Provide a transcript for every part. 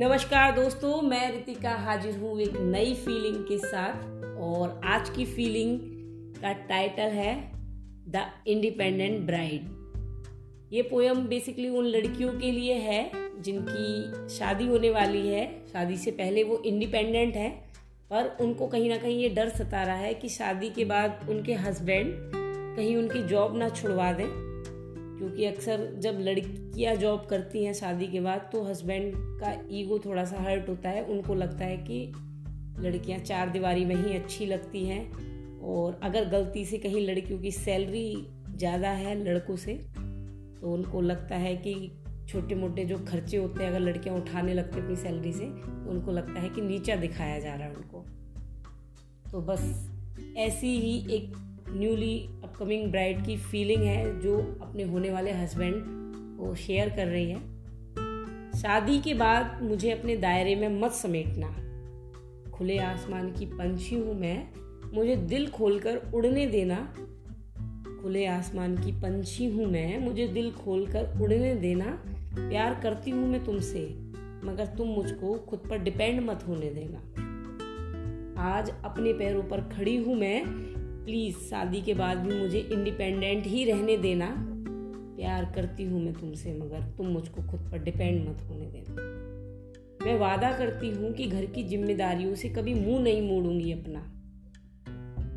नमस्कार दोस्तों, मैं रितिका हाजिर हूँ एक नई फीलिंग के साथ और आज की फीलिंग का टाइटल है द इंडिपेंडेंट ब्राइड ये पोयम बेसिकली उन लड़कियों के लिए है जिनकी शादी होने वाली है। शादी से पहले वो इंडिपेंडेंट है, पर उनको कहीं ना कहीं ये डर सता रहा है कि शादी के बाद उनके हस्बैंड कहीं उनकी जॉब ना छुड़वा दें। क्योंकि अक्सर जब लड़कियाँ जॉब करती हैं शादी के बाद तो हस्बैंड का ईगो थोड़ा सा हर्ट होता है। उनको लगता है कि लड़कियाँ चार दीवारी में ही अच्छी लगती हैं और अगर गलती से कहीं लड़कियों की सैलरी ज़्यादा है लड़कों से तो उनको लगता है कि छोटे मोटे जो खर्चे होते हैं, अगर लड़कियाँ उठाने लगती अपनी सैलरी से तो उनको लगता है कि नीचा दिखाया जा रहा है उनको। तो बस ऐसी ही एक न्यूली अपकमिंग ब्राइड की फीलिंग है जो अपने होने वाले हस्बैंड को शेयर कर रही है। शादी के बाद मुझे अपने दायरे में मत समेटना। खुले आसमान की पंछी हूँ मैं। मुझे दिल खोलकर उड़ने देना। खुले आसमान की पंछी हूँ मैं। मुझे दिल खोलकर उड़ने देना। प्यार करती हूँ मैं तुमसे, मगर तुम मुझको खुद पर डिपेंड मत होने देना। आज अपने पैरों पर खड़ी हूँ मैं। प्लीज़, शादी के बाद भी मुझे इंडिपेंडेंट ही रहने देना। प्यार करती हूँ मैं तुमसे, मगर तुम मुझको खुद पर डिपेंड मत होने देना। मैं वादा करती हूँ कि घर की जिम्मेदारियों से कभी मुँह नहीं मोड़ूँगी अपना।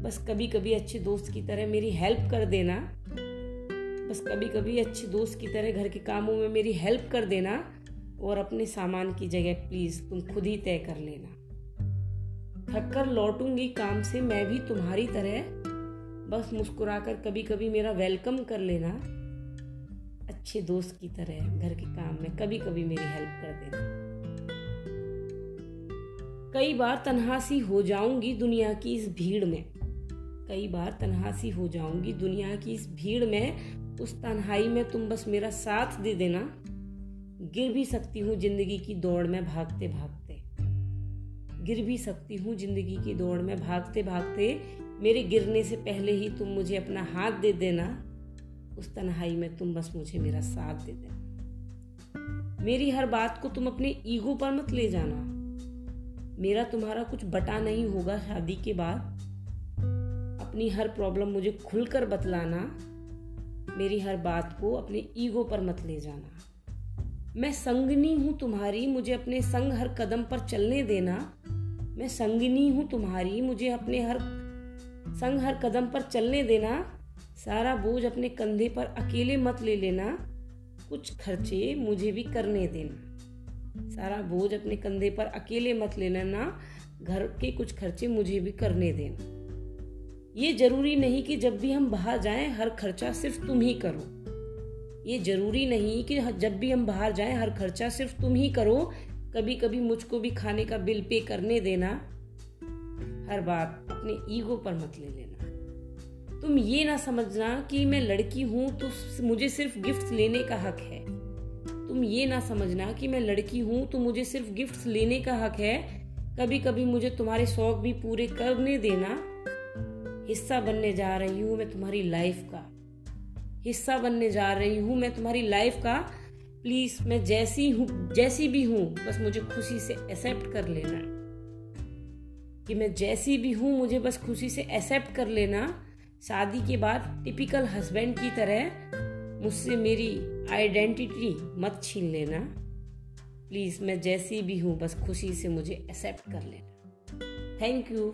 बस कभी कभी अच्छे दोस्त की तरह मेरी हेल्प कर देना। बस कभी कभी अच्छे दोस्त की तरह घर के कामों में मेरी हेल्प कर देना। और अपने सामान की जगह प्लीज़ तुम खुद ही तय कर लेना। थक कर लौटूँगी काम से, मैं भी तुम्हारी तरह बस मुस्कुराकर कभी कभी मेरा वेलकम कर लेना। अच्छे दोस्त की तरह घर के काम में कभी कभी मेरी हेल्प कर देना। कई बार तन्हासी हो जाऊँगी दुनिया की इस भीड़ में। कई बार तन्हासी हो जाऊँगी दुनिया की इस भीड़ में। उस तन्हाई में तुम बस मेरा साथ दे देना। गिर भी सकती हूँ ज़िंदगी की दौड़ में भागते भागते गिर भी सकती हूँ ज़िंदगी की दौड़ में भागते भागते मेरे गिरने से पहले ही तुम मुझे अपना हाथ दे देना। उस तन्हाई में तुम बस मुझे मेरा साथ दे देना। मेरी हर बात को तुम अपने ईगो पर मत ले जाना। मेरा तुम्हारा कुछ बटा नहीं होगा शादी के बाद। अपनी हर प्रॉब्लम मुझे खुलकर बतलाना। मेरी हर बात को अपने ईगो पर मत ले जाना। मैं संगनी हूँ तुम्हारी, मुझे अपने संग हर कदम पर चलने देना। मैं संगनी हूँ तुम्हारी, मुझे अपने हर संग हर कदम पर चलने देना, सारा बोझ अपने कंधे पर अकेले मत ले लेना, कुछ खर्चे मुझे भी करने देना। सारा बोझ अपने कंधे पर अकेले मत ले लेना, घर के कुछ खर्चे मुझे भी करने देना। ये ज़रूरी नहीं कि जब भी हम बाहर जाएँ, हर खर्चा सिर्फ़ तुम ही करो। ये ज़रूरी नहीं कि जब भी हम बाहर जाएँ, हर खर्चा सिर्फ़ तुम ही करो। कभी कभी मुझको भी खाने का बिल पे करने देना। हर बात अपने ईगो पर मत ले लेना। तुम ये ना समझना कि मैं लड़की हूँ तो मुझे सिर्फ़ गिफ्ट्स लेने का हक है। तुम ये ना समझना कि मैं लड़की हूँ तो मुझे सिर्फ़ गिफ्ट्स लेने का हक है। कभी कभी मुझे तुम्हारे शौक भी पूरे करने देना। हिस्सा बनने जा रही हूँ मैं तुम्हारी लाइफ का। हिस्सा बनने जा रही हूँ मैं तुम्हारी लाइफ का। प्लीज़ मैं जैसी हूँ, जैसी भी हूँ, बस मुझे खुशी से एक्सेप्ट कर लेना। कि मैं जैसी भी हूँ, मुझे बस खुशी से एक्सेप्ट कर लेना। शादी के बाद टिपिकल हस्बैंड की तरह मुझसे मेरी आइडेंटिटी मत छीन लेना। प्लीज़ मैं जैसी भी हूँ, बस खुशी से मुझे एक्सेप्ट कर लेना। Thank you